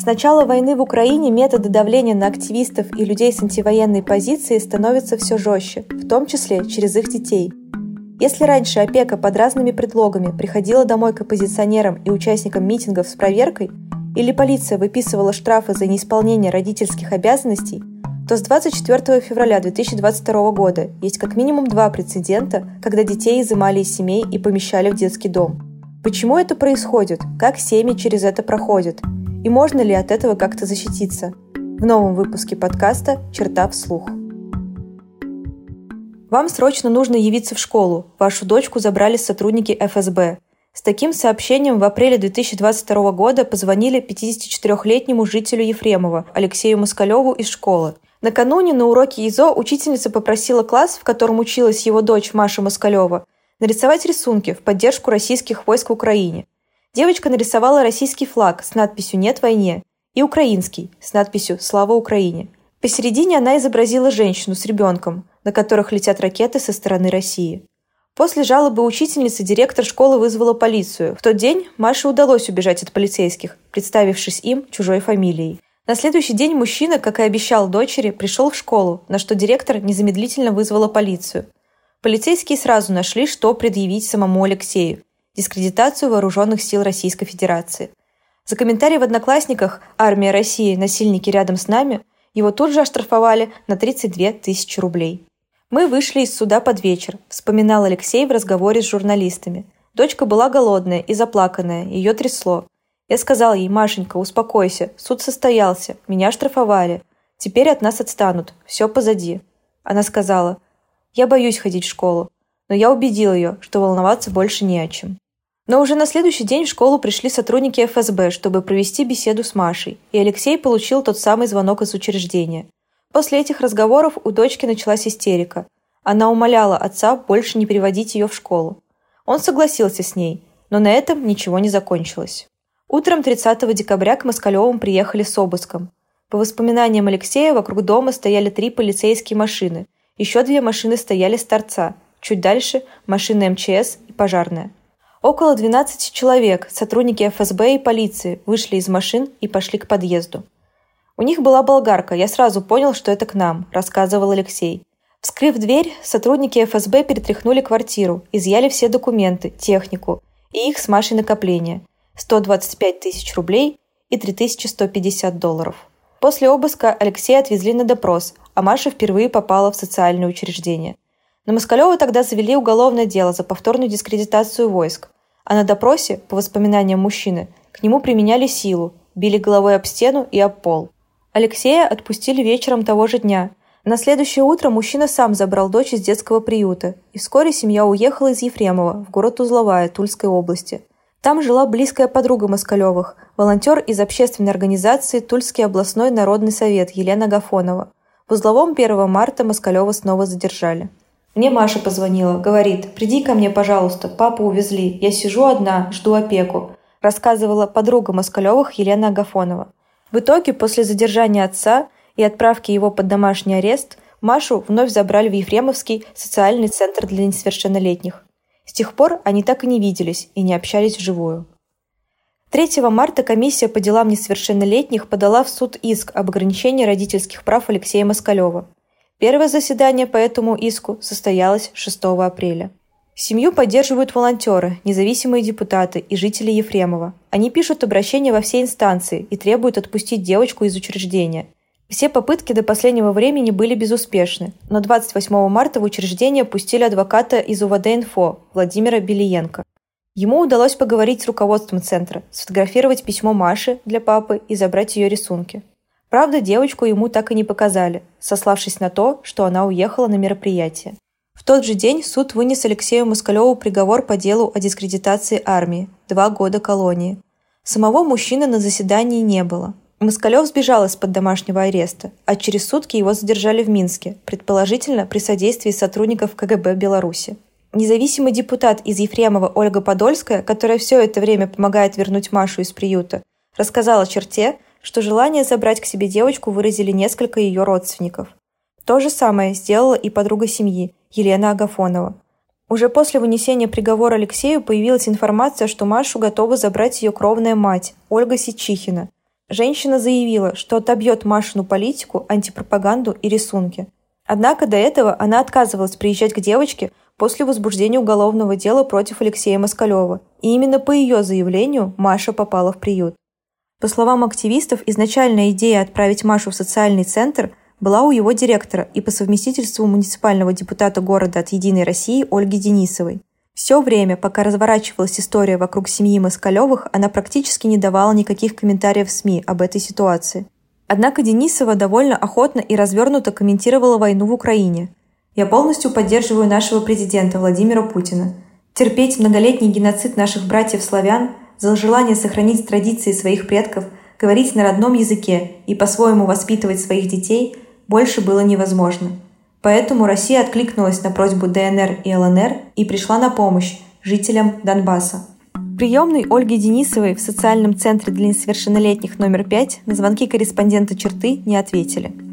С начала войны в Украине методы давления на активистов и людей с антивоенной позицией становятся все жестче, в том числе через их детей. Если раньше опека под разными предлогами приходила домой к оппозиционерам и участникам митингов с проверкой, или полиция выписывала штрафы за неисполнение родительских обязанностей, то с 24 февраля 2022 года есть как минимум два прецедента, когда детей изымали из семей и помещали в детский дом. Почему это происходит? Как семьи через это проходят? И можно ли от этого как-то защититься? В новом выпуске подкаста «Черта вслух». Вам срочно нужно явиться в школу. Вашу дочку забрали сотрудники ФСБ. С таким сообщением в апреле 2022 года позвонили 54-летнему жителю Ефремова Алексею Москалеву из школы. Накануне на уроке ИЗО учительница попросила класс, в котором училась его дочь Маша Москалева, нарисовать рисунки в поддержку российских войск в Украине. Девочка нарисовала российский флаг с надписью «Нет войне» и украинский с надписью «Слава Украине». Посередине она изобразила женщину с ребенком, на которых летят ракеты со стороны России. После жалобы учительницы директор школы вызвала полицию. В тот день Маше удалось убежать от полицейских, представившись им чужой фамилией. На следующий день мужчина, как и обещал дочери, пришел в школу, на что директор незамедлительно вызвала полицию. Полицейские сразу нашли, что предъявить самому Алексею – дискредитацию вооруженных сил Российской Федерации. За комментарий в «Одноклассниках» «Армия России. Насильники рядом с нами» его тут же оштрафовали на 32 тысячи рублей. «Мы вышли из суда под вечер», – вспоминал Алексей в разговоре с журналистами. Дочка была голодная и заплаканная, ее трясло. Я сказал ей, Машенька, успокойся, суд состоялся, меня штрафовали. Теперь от нас отстанут, все позади. Она сказала, я боюсь ходить в школу, но я убедил ее, что волноваться больше не о чем. Но уже на следующий день в школу пришли сотрудники ФСБ, чтобы провести беседу с Машей, и Алексей получил тот самый звонок из учреждения – После этих разговоров у дочки началась истерика. Она умоляла отца больше не переводить ее в школу. Он согласился с ней, но на этом ничего не закончилось. Утром 30 декабря к Москалевым приехали с обыском. По воспоминаниям Алексея, вокруг дома стояли три полицейские машины. Еще две машины стояли с торца. Чуть дальше – машина МЧС и пожарная. Около 12 человек, сотрудники ФСБ и полиции, вышли из машин и пошли к подъезду. У них была болгарка, я сразу понял, что это к нам», – рассказывал Алексей. Вскрыв дверь, сотрудники ФСБ перетряхнули квартиру, изъяли все документы, технику и их с Машей накопления – 125 тысяч рублей и 3150 долларов. После обыска Алексея отвезли на допрос, а Маша впервые попала в социальное учреждение. На Москалева тогда завели уголовное дело за повторную дискредитацию войск, а на допросе, по воспоминаниям мужчины, к нему применяли силу, били головой об стену и об пол – Алексея отпустили вечером того же дня. На следующее утро мужчина сам забрал дочь из детского приюта, и вскоре семья уехала из Ефремова в город Узловая Тульской области. Там жила близкая подруга Москалевых, волонтер из общественной организации Тульский областной народный совет Елена Гафонова. В узловом 1 марта Москалева снова задержали. Мне Маша позвонила, говорит, приди ко мне, пожалуйста, папу увезли, я сижу одна, жду опеку, рассказывала подруга Москалевых Елена Агафонова. В итоге, после задержания отца и отправки его под домашний арест, Машу вновь забрали в Ефремовский социальный центр для несовершеннолетних. С тех пор они так и не виделись и не общались вживую. 3 марта комиссия по делам несовершеннолетних подала в суд иск об ограничении родительских прав Алексея Москалева. Первое заседание по этому иску состоялось 6 апреля. Семью поддерживают волонтеры, независимые депутаты и жители Ефремова. Они пишут обращения во все инстанции и требуют отпустить девочку из учреждения. Все попытки до последнего времени были безуспешны, но 28 марта в учреждение пустили адвоката из УВД-инфо Владимира Белиенко. Ему удалось поговорить с руководством центра, сфотографировать письмо Маши для папы и забрать ее рисунки. Правда, девочку ему так и не показали, сославшись на то, что она уехала на мероприятие. В тот же день суд вынес Алексею Москалеву приговор по делу о дискредитации армии – два года колонии. Самого мужчины на заседании не было. Москалев сбежал из-под домашнего ареста, а через сутки его задержали в Минске, предположительно при содействии сотрудников КГБ Беларуси. Независимый депутат из Ефремова Ольга Подольская, которая все это время помогает вернуть Машу из приюта, рассказала черте, что желание забрать к себе девочку выразили несколько ее родственников. То же самое сделала и подруга семьи, Елена Агафонова. Уже после вынесения приговора Алексею появилась информация, что Машу готова забрать ее кровная мать, Ольга Сичихина. Женщина заявила, что отобьет Машину политику, антипропаганду и рисунки. Однако до этого она отказывалась приезжать к девочке после возбуждения уголовного дела против Алексея Москалева, и именно по ее заявлению Маша попала в приют. По словам активистов, изначальная идея отправить Машу в социальный центр была у его директора и по совместительству муниципального депутата города от «Единой России» Ольги Денисовой. Все время, пока разворачивалась история вокруг семьи Москалевых, она практически не давала никаких комментариев в СМИ об этой ситуации. Однако Денисова довольно охотно и развернуто комментировала войну в Украине. «Я полностью поддерживаю нашего президента Владимира Путина. Терпеть многолетний геноцид наших братьев-славян за желание сохранить традиции своих предков, говорить на родном языке и по-своему воспитывать своих детей больше было невозможно. Поэтому Россия откликнулась на просьбу ДНР и ЛНР и пришла на помощь жителям Донбасса. Приемной Ольги Денисовой в социальном центре для несовершеннолетних номер 5 на звонки корреспондента черты не ответили.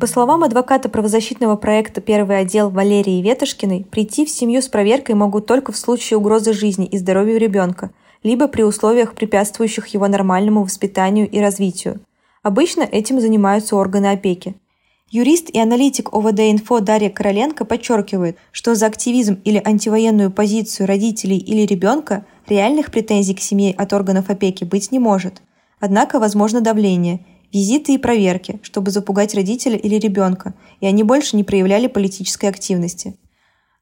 По словам адвоката правозащитного проекта «Первый отдел» Валерии Ветошкиной, прийти в семью с проверкой могут только в случае угрозы жизни и здоровью ребенка, либо при условиях, препятствующих его нормальному воспитанию и развитию. Обычно этим занимаются органы опеки. Юрист и аналитик ОВД-инфо Дарья Короленко подчеркивает, что за активизм или антивоенную позицию родителей или ребенка реальных претензий к семье от органов опеки быть не может. Однако возможно давление – визиты и проверки, чтобы запугать родителя или ребенка, и они больше не проявляли политической активности.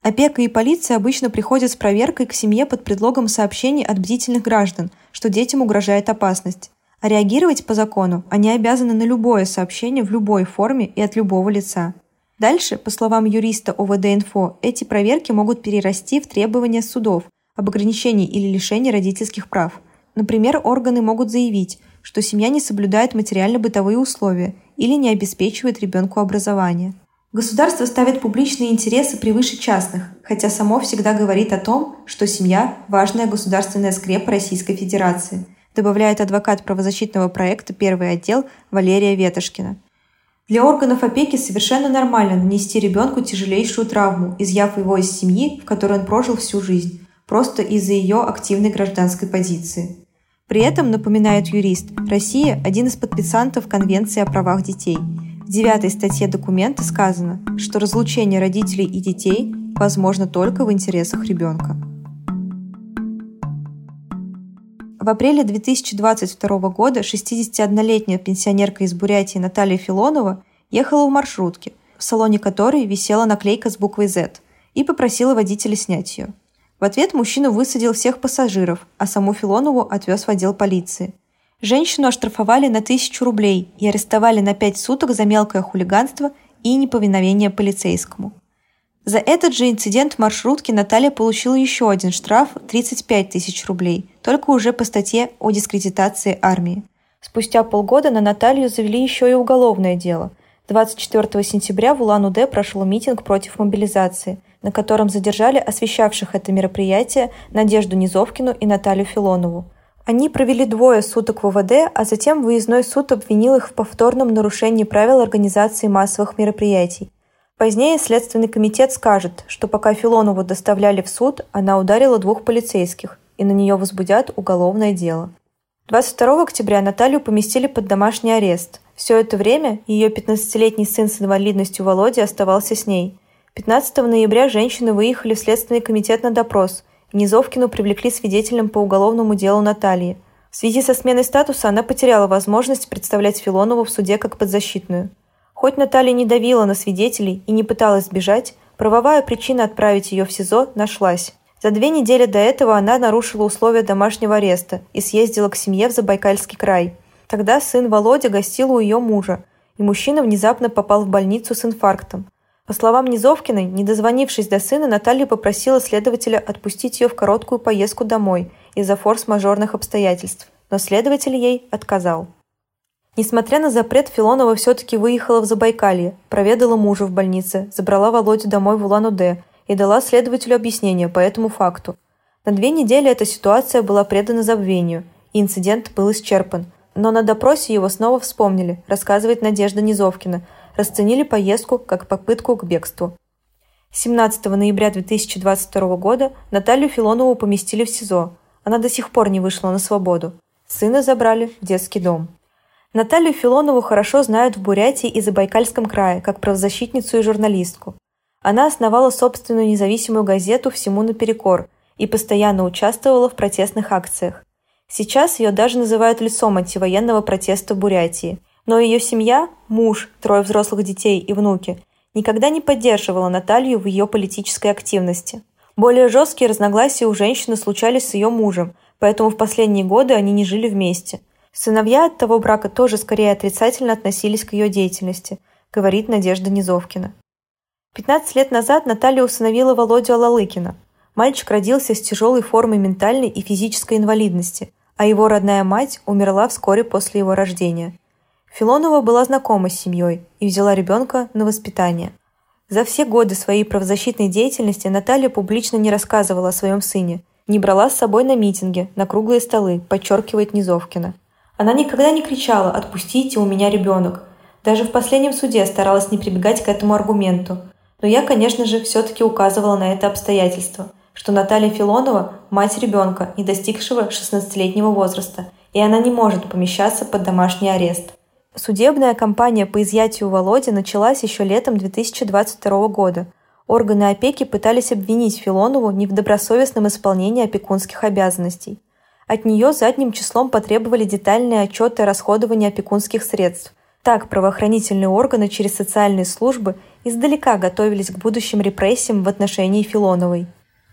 Опека и полиция обычно приходят с проверкой к семье под предлогом сообщений от бдительных граждан, что детям угрожает опасность. А реагировать по закону они обязаны на любое сообщение в любой форме и от любого лица. Дальше, по словам юриста ОВД-инфо, эти проверки могут перерасти в требования судов об ограничении или лишении родительских прав. Например, органы могут заявить, что семья не соблюдает материально-бытовые условия или не обеспечивает ребенку образование. Государство ставит публичные интересы превыше частных, хотя само всегда говорит о том, что семья – важная государственная скрепа Российской Федерации, добавляет адвокат правозащитного проекта «Первый отдел» Валерия Ветошкина. Для органов опеки совершенно нормально нанести ребенку тяжелейшую травму, изъяв его из семьи, в которой он прожил всю жизнь, просто из-за ее активной гражданской позиции. При этом, напоминает юрист, Россия – один из подписантов Конвенции о правах детей. В девятой статье документа сказано, что разлучение родителей и детей возможно только в интересах ребенка. В апреле 2022 года 61-летняя пенсионерка из Бурятии Наталья Филонова ехала в маршрутке, в салоне которой висела наклейка с буквой Z, и попросила водителя снять ее. В ответ мужчина высадил всех пассажиров, а саму Филонову отвез в отдел полиции. Женщину оштрафовали на тысячу рублей и арестовали на пять суток за мелкое хулиганство и неповиновение полицейскому. За этот же инцидент в маршрутке Наталья получила еще один штраф – 35 тысяч рублей, только уже по статье о дискредитации армии. Спустя полгода на Наталью завели еще и уголовное дело. 24 сентября в Улан-Удэ прошел митинг против мобилизации – на котором задержали освещавших это мероприятие Надежду Низовкину и Наталью Филонову. Они провели двое суток в ВВД, а затем выездной суд обвинил их в повторном нарушении правил организации массовых мероприятий. Позднее Следственный комитет скажет, что пока Филонову доставляли в суд, она ударила двух полицейских, и на нее возбудят уголовное дело. 22 октября Наталью поместили под домашний арест. Все это время ее 15-летний сын с инвалидностью Володя оставался с ней – 15 ноября женщины выехали в Следственный комитет на допрос. Низовкину привлекли свидетелем по уголовному делу Натальи. В связи со сменой статуса она потеряла возможность представлять Филонову в суде как подзащитную. Хоть Наталья не давила на свидетелей и не пыталась сбежать, правовая причина отправить ее в СИЗО нашлась. За две недели до этого она нарушила условия домашнего ареста и съездила к семье в Забайкальский край. Тогда сын Володя гостил у ее мужа, и мужчина внезапно попал в больницу с инфарктом. По словам Низовкиной, не дозвонившись до сына, Наталья попросила следователя отпустить ее в короткую поездку домой из-за форс-мажорных обстоятельств, но следователь ей отказал. Несмотря на запрет, Филонова все-таки выехала в Забайкалье, проведала мужа в больнице, забрала Володю домой в Улан-Удэ и дала следователю объяснение по этому факту. На две недели эта ситуация была предана забвению, и инцидент был исчерпан. Но на допросе его снова вспомнили, рассказывает Надежда Низовкина – расценили поездку как попытку к бегству. 17 ноября 2022 года Наталью Филонову поместили в СИЗО. Она до сих пор не вышла на свободу. Сына забрали в детский дом. Наталью Филонову хорошо знают в Бурятии и Забайкальском крае, как правозащитницу и журналистку. Она основала собственную независимую газету «Всему наперекор» и постоянно участвовала в протестных акциях. Сейчас ее даже называют лицом антивоенного протеста Бурятии. Но ее семья, муж, трое взрослых детей и внуки никогда не поддерживала Наталью в ее политической активности. Более жесткие разногласия у женщины случались с ее мужем, поэтому в последние годы они не жили вместе. Сыновья от того брака тоже скорее отрицательно относились к ее деятельности, говорит Надежда Низовкина. 15 лет назад Наталья усыновила Володю Алалыкина. Мальчик родился с тяжелой формой ментальной и физической инвалидности, а его родная мать умерла вскоре после его рождения. Филонова была знакома с семьей и взяла ребенка на воспитание. За все годы своей правозащитной деятельности Наталья публично не рассказывала о своем сыне, не брала с собой на митинги, на круглые столы, подчеркивает Низовкина. Она никогда не кричала «Отпустите, у меня ребенок!». Даже в последнем суде старалась не прибегать к этому аргументу. Но я, конечно же, все-таки указывала на это обстоятельство – что Наталья Филонова – мать ребенка, не достигшего 16-летнего возраста, и она не может помещаться под домашний арест. Судебная кампания по изъятию Володи началась еще летом 2022 года. Органы опеки пытались обвинить Филонову не в добросовестном исполнении опекунских обязанностей. От нее задним числом потребовали детальные отчеты о расходовании опекунских средств. Так правоохранительные органы через социальные службы издалека готовились к будущим репрессиям в отношении Филоновой.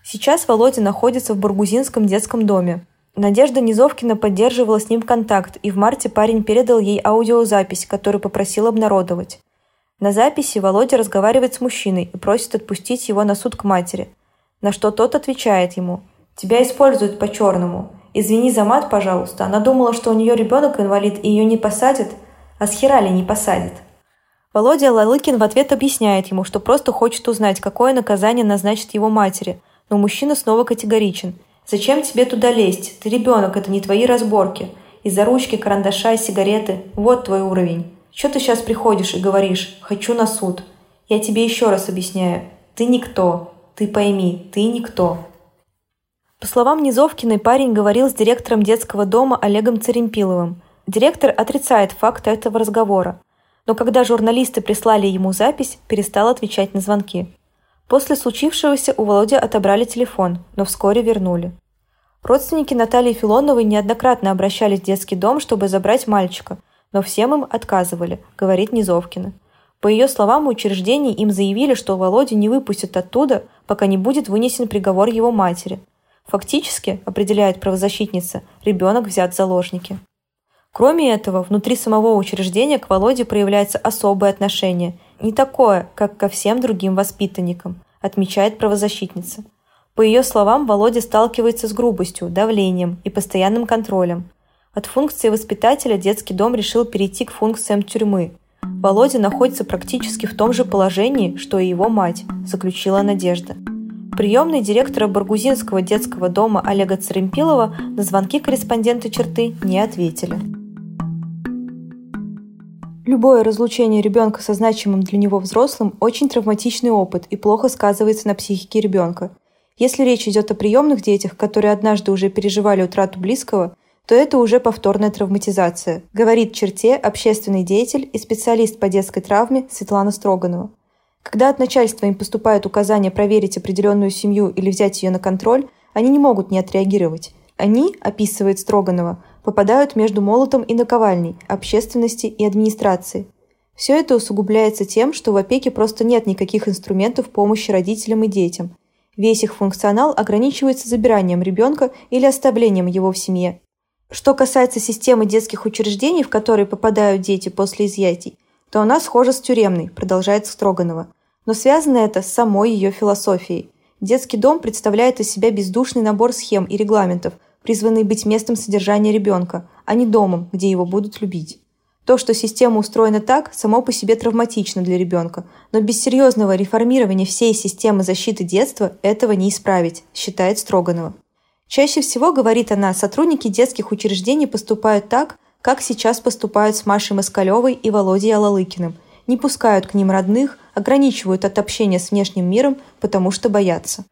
Сейчас Володя находится в Бургузинском детском доме. Надежда Низовкина поддерживала с ним контакт, и в марте парень передал ей аудиозапись, которую попросил обнародовать. На записи Володя разговаривает с мужчиной и просит отпустить его на суд к матери. На что тот отвечает ему «Тебя используют по-черному. Извини за мат, пожалуйста. Она думала, что у нее ребенок инвалид и ее не посадят. А с херали не посадят». Володя Лалыкин в ответ объясняет ему, что просто хочет узнать, какое наказание назначит его матери – но мужчина снова категоричен. «Зачем тебе туда лезть? Ты ребенок, это не твои разборки. Из-за ручки, карандаша и сигареты – вот твой уровень. Что ты сейчас приходишь и говоришь «хочу на суд»? Я тебе еще раз объясняю. Ты никто. Ты пойми, ты никто. По словам Низовкиной, парень говорил с директором детского дома Олегом Церемпиловым. Директор отрицает факт этого разговора. Но когда журналисты прислали ему запись, перестал отвечать на звонки. После случившегося у Володи отобрали телефон, но вскоре вернули. Родственники Натальи Филоновой неоднократно обращались в детский дом, чтобы забрать мальчика, но всем им отказывали, говорит Низовкина. По ее словам, в учреждении им заявили, что Володю не выпустят оттуда, пока не будет вынесен приговор его матери. Фактически, определяет правозащитница, ребенок взят в заложники. Кроме этого, внутри самого учреждения к Володе проявляется особое отношение, не такое, как ко всем другим воспитанникам, отмечает правозащитница. По ее словам, Володя сталкивается с грубостью, давлением и постоянным контролем. От функции воспитателя детский дом решил перейти к функциям тюрьмы. Володя находится практически в том же положении, что и его мать, заключила Надежда. Приемный директора Баргузинского детского дома Олега Царемпилова на звонки корреспонденты черты не ответили. Любое разлучение ребенка со значимым для него взрослым – очень травматичный опыт и плохо сказывается на психике ребенка. Если речь идет о приемных детях, которые однажды уже переживали утрату близкого, то это уже повторная травматизация, говорит черте общественный деятель и специалист по детской травме Светлана Строганова. Когда от начальства им поступает указание проверить определенную семью или взять ее на контроль, они не могут не отреагировать. Они, описывает Строганова, попадают между молотом и наковальней, общественности и администрации. Все это усугубляется тем, что в опеке просто нет никаких инструментов помощи родителям и детям. Весь их функционал ограничивается забиранием ребенка или оставлением его в семье. Что касается системы детских учреждений, в которые попадают дети после изъятий, то она схожа с тюремной, продолжает Строганова. Но связано это с самой ее философией. Детский дом представляет из себя бездушный набор схем и регламентов, призванный быть местом содержания ребенка, а не домом, где его будут любить. То, что система устроена так, само по себе травматично для ребенка, но без серьезного реформирования всей системы защиты детства этого не исправить, считает Строганова. Чаще всего, говорит она, сотрудники детских учреждений поступают так, как сейчас поступают с Машей Москалевой и Володей Алалыкиным, не пускают к ним родных, ограничивают от общения с внешним миром, потому что боятся.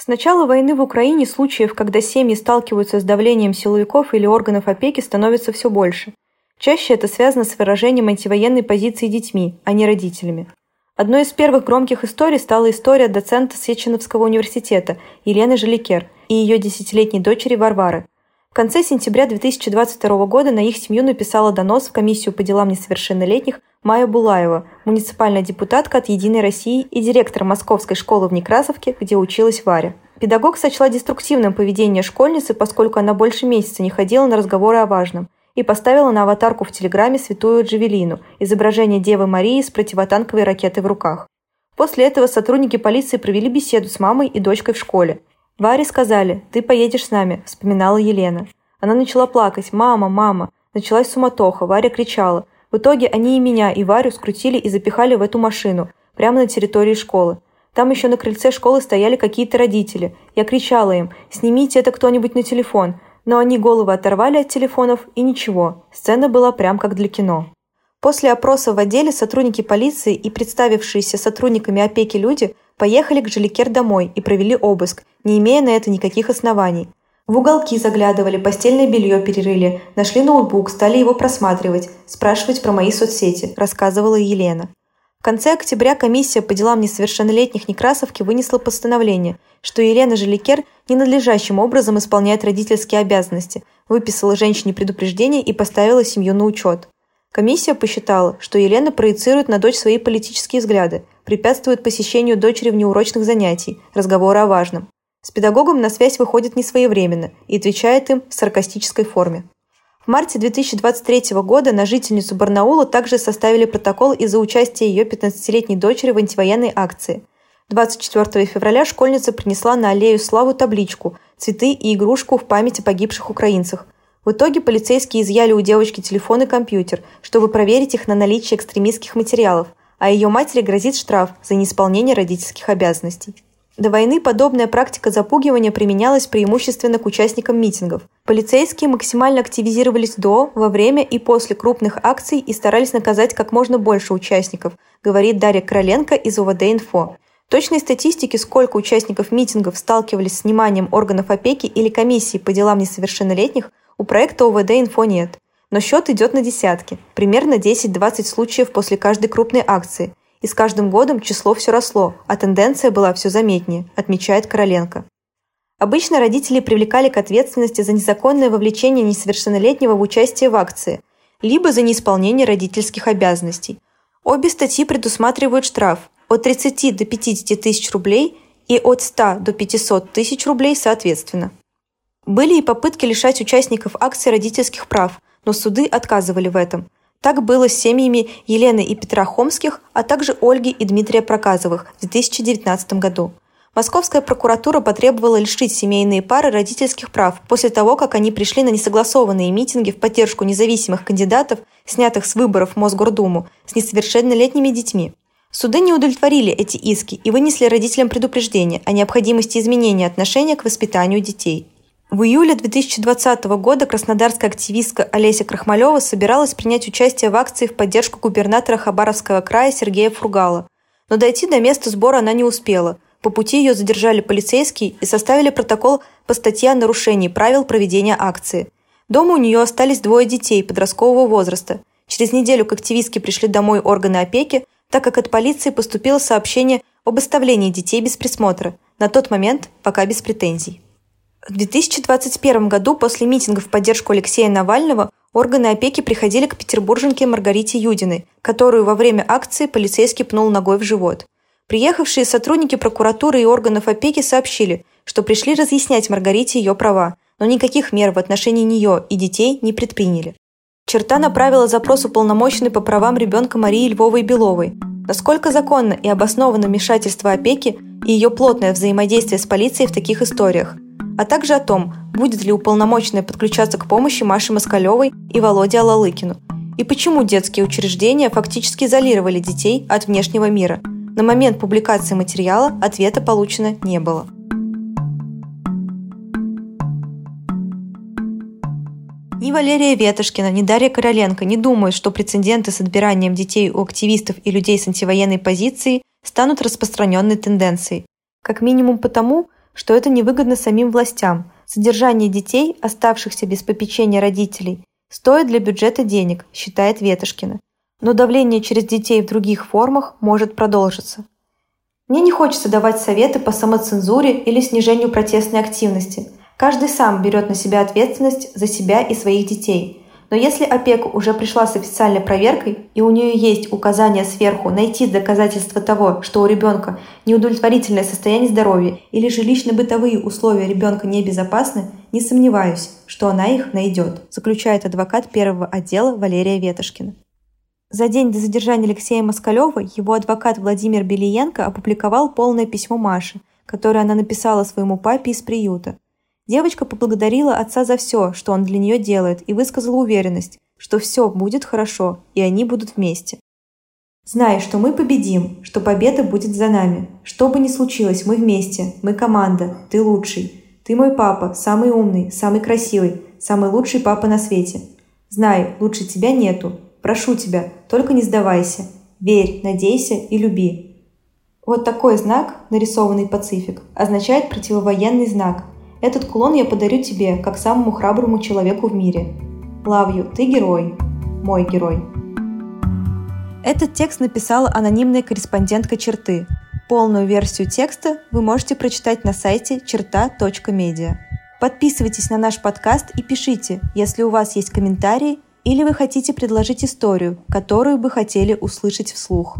С начала войны в Украине случаев, когда семьи сталкиваются с давлением силовиков или органов опеки, становится все больше. Чаще это связано с выражением антивоенной позиции детьми, а не родителями. Одной из первых громких историй стала история доцента Сеченовского университета Елены Желикер и ее десятилетней дочери Варвары. В конце сентября 2022 года на их семью написала донос в комиссию по делам несовершеннолетних Майя Булаева, муниципальная депутатка от «Единой России» и директор Московской школы в Некрасовке, где училась Варя. Педагог сочла деструктивным поведение школьницы, поскольку она больше месяца не ходила на разговоры о важном, и поставила на аватарку в Телеграме святую Джавелину, изображение Девы Марии с противотанковой ракетой в руках. После этого сотрудники полиции провели беседу с мамой и дочкой в школе. Варе сказали «Ты поедешь с нами», – вспоминала Елена. Она начала плакать «Мама, мама!» Началась суматоха, Варя кричала – в итоге они и меня, и Варю скрутили и запихали в эту машину, прямо на территории школы. Там еще на крыльце школы стояли какие-то родители. Я кричала им «Снимите это кто-нибудь на телефон!» Но они головы оторвали от телефонов и ничего. Сцена была прям как для кино. После опроса в отделе сотрудники полиции и представившиеся сотрудниками опеки люди поехали к Жиликер домой и провели обыск, не имея на это никаких оснований. В уголки заглядывали, постельное белье перерыли, нашли ноутбук, стали его просматривать, спрашивать про мои соцсети, рассказывала Елена. В конце октября комиссия по делам несовершеннолетних Некрасовки вынесла постановление, что Елена Желикер ненадлежащим образом исполняет родительские обязанности, выписала женщине предупреждение и поставила семью на учет. Комиссия посчитала, что Елена проецирует на дочь свои политические взгляды, препятствует посещению дочери внеурочных занятий, разговора о важном. С педагогом на связь выходит несвоевременно и отвечает им в саркастической форме. В марте 2023 года на жительницу Барнаула также составили протокол из-за участия ее 15-летней дочери в антивоенной акции. 24 февраля школьница принесла на аллею Славу табличку «Цветы и игрушку в память о погибших украинцах». В итоге полицейские изъяли у девочки телефон и компьютер, чтобы проверить их на наличие экстремистских материалов, а ее матери грозит штраф за неисполнение родительских обязанностей. До войны подобная практика запугивания применялась преимущественно к участникам митингов. Полицейские максимально активизировались до, во время и после крупных акций и старались наказать как можно больше участников, говорит Дарья Короленко из УВД-Инфо. Точной статистики, сколько участников митингов сталкивались с вниманием органов опеки или комиссии по делам несовершеннолетних, у проекта УВД-Инфо нет. Но счет идет на десятки, примерно 10-20 случаев после каждой крупной акции, и с каждым годом число все росло, а тенденция была все заметнее, отмечает Короленко. Обычно родители привлекали к ответственности за незаконное вовлечение несовершеннолетнего в участие в акции, либо за неисполнение родительских обязанностей. Обе статьи предусматривают штраф от 30 до 50 тысяч рублей и от 100 до 500 тысяч рублей соответственно. Были и попытки лишать участников акции родительских прав, но суды отказывали в этом – так было с семьями Елены и Петра Хомских, а также Ольги и Дмитрия Проказовых в 2019 году. Московская прокуратура потребовала лишить семейные пары родительских прав после того, как они пришли на несогласованные митинги в поддержку независимых кандидатов, снятых с выборов в Мосгордуму, с несовершеннолетними детьми. Суды не удовлетворили эти иски и вынесли родителям предупреждение о необходимости изменения отношения к воспитанию детей. В июле 2020 года краснодарская активистка Олеся Крахмалева собиралась принять участие в акции в поддержку губернатора Хабаровского края Сергея Фургала. Но дойти до места сбора она не успела. По пути ее задержали полицейские и составили протокол по статье о нарушении правил проведения акции. Дома у нее остались двое детей подросткового возраста. Через неделю к активистке пришли домой органы опеки, так как от полиции поступило сообщение об оставлении детей без присмотра, на тот момент пока без претензий. В 2021 году после митинга в поддержку Алексея Навального органы опеки приходили к петербурженке Маргарите Юдиной, которую во время акции полицейский пнул ногой в живот. Приехавшие сотрудники прокуратуры и органов опеки сообщили, что пришли разъяснять Маргарите ее права, но никаких мер в отношении нее и детей не предприняли. Черта направила запрос уполномоченной по правам ребенка Марии Львовой Беловой. Насколько законно и обосновано вмешательство опеки и ее плотное взаимодействие с полицией в таких историях – а также о том, будет ли уполномоченная подключаться к помощи Маши Москалевой и Володе Алалыкину, и почему детские учреждения фактически изолировали детей от внешнего мира. На момент публикации материала ответа получено не было. Ни Валерия Ветошкина, ни Дарья Короленко не думают, что прецеденты с отбиранием детей у активистов и людей с антивоенной позицией станут распространенной тенденцией. Как минимум потому, что это невыгодно самим властям. Содержание детей, оставшихся без попечения родителей, стоит для бюджета денег, считает Ветошкина. Но давление через детей в других формах может продолжиться. Мне не хочется давать советы по самоцензуре или снижению протестной активности. Каждый сам берет на себя ответственность за себя и своих детей. Но если опека уже пришла с официальной проверкой, и у нее есть указание сверху найти доказательства того, что у ребенка неудовлетворительное состояние здоровья или жилищно-бытовые условия ребенка небезопасны, не сомневаюсь, что она их найдет, заключает адвокат первого отдела Валерия Ветошкина. За день до задержания Алексея Москалева его адвокат Владимир Белиенко опубликовал полное письмо Маше, которое она написала своему папе из приюта. Девочка поблагодарила отца за все, что он для нее делает, и высказала уверенность, что все будет хорошо, и они будут вместе. Знай, что мы победим, что победа будет за нами. Что бы ни случилось, мы вместе, мы команда, ты лучший. Ты мой папа, самый умный, самый красивый, самый лучший папа на свете. Знай, лучше тебя нету, Прошу тебя, только не сдавайся. Верь, надейся и люби. Вот такой знак, нарисованный Пацифик, означает противовоенный знак. Этот кулон я подарю тебе, как самому храброму человеку в мире. Лавью, ты герой. Мой герой. Этот текст написала анонимная корреспондентка «Черты». Полную версию текста вы можете прочитать на сайте черта.медиа. Подписывайтесь на наш подкаст и пишите, если у вас есть комментарии или вы хотите предложить историю, которую бы хотели услышать вслух.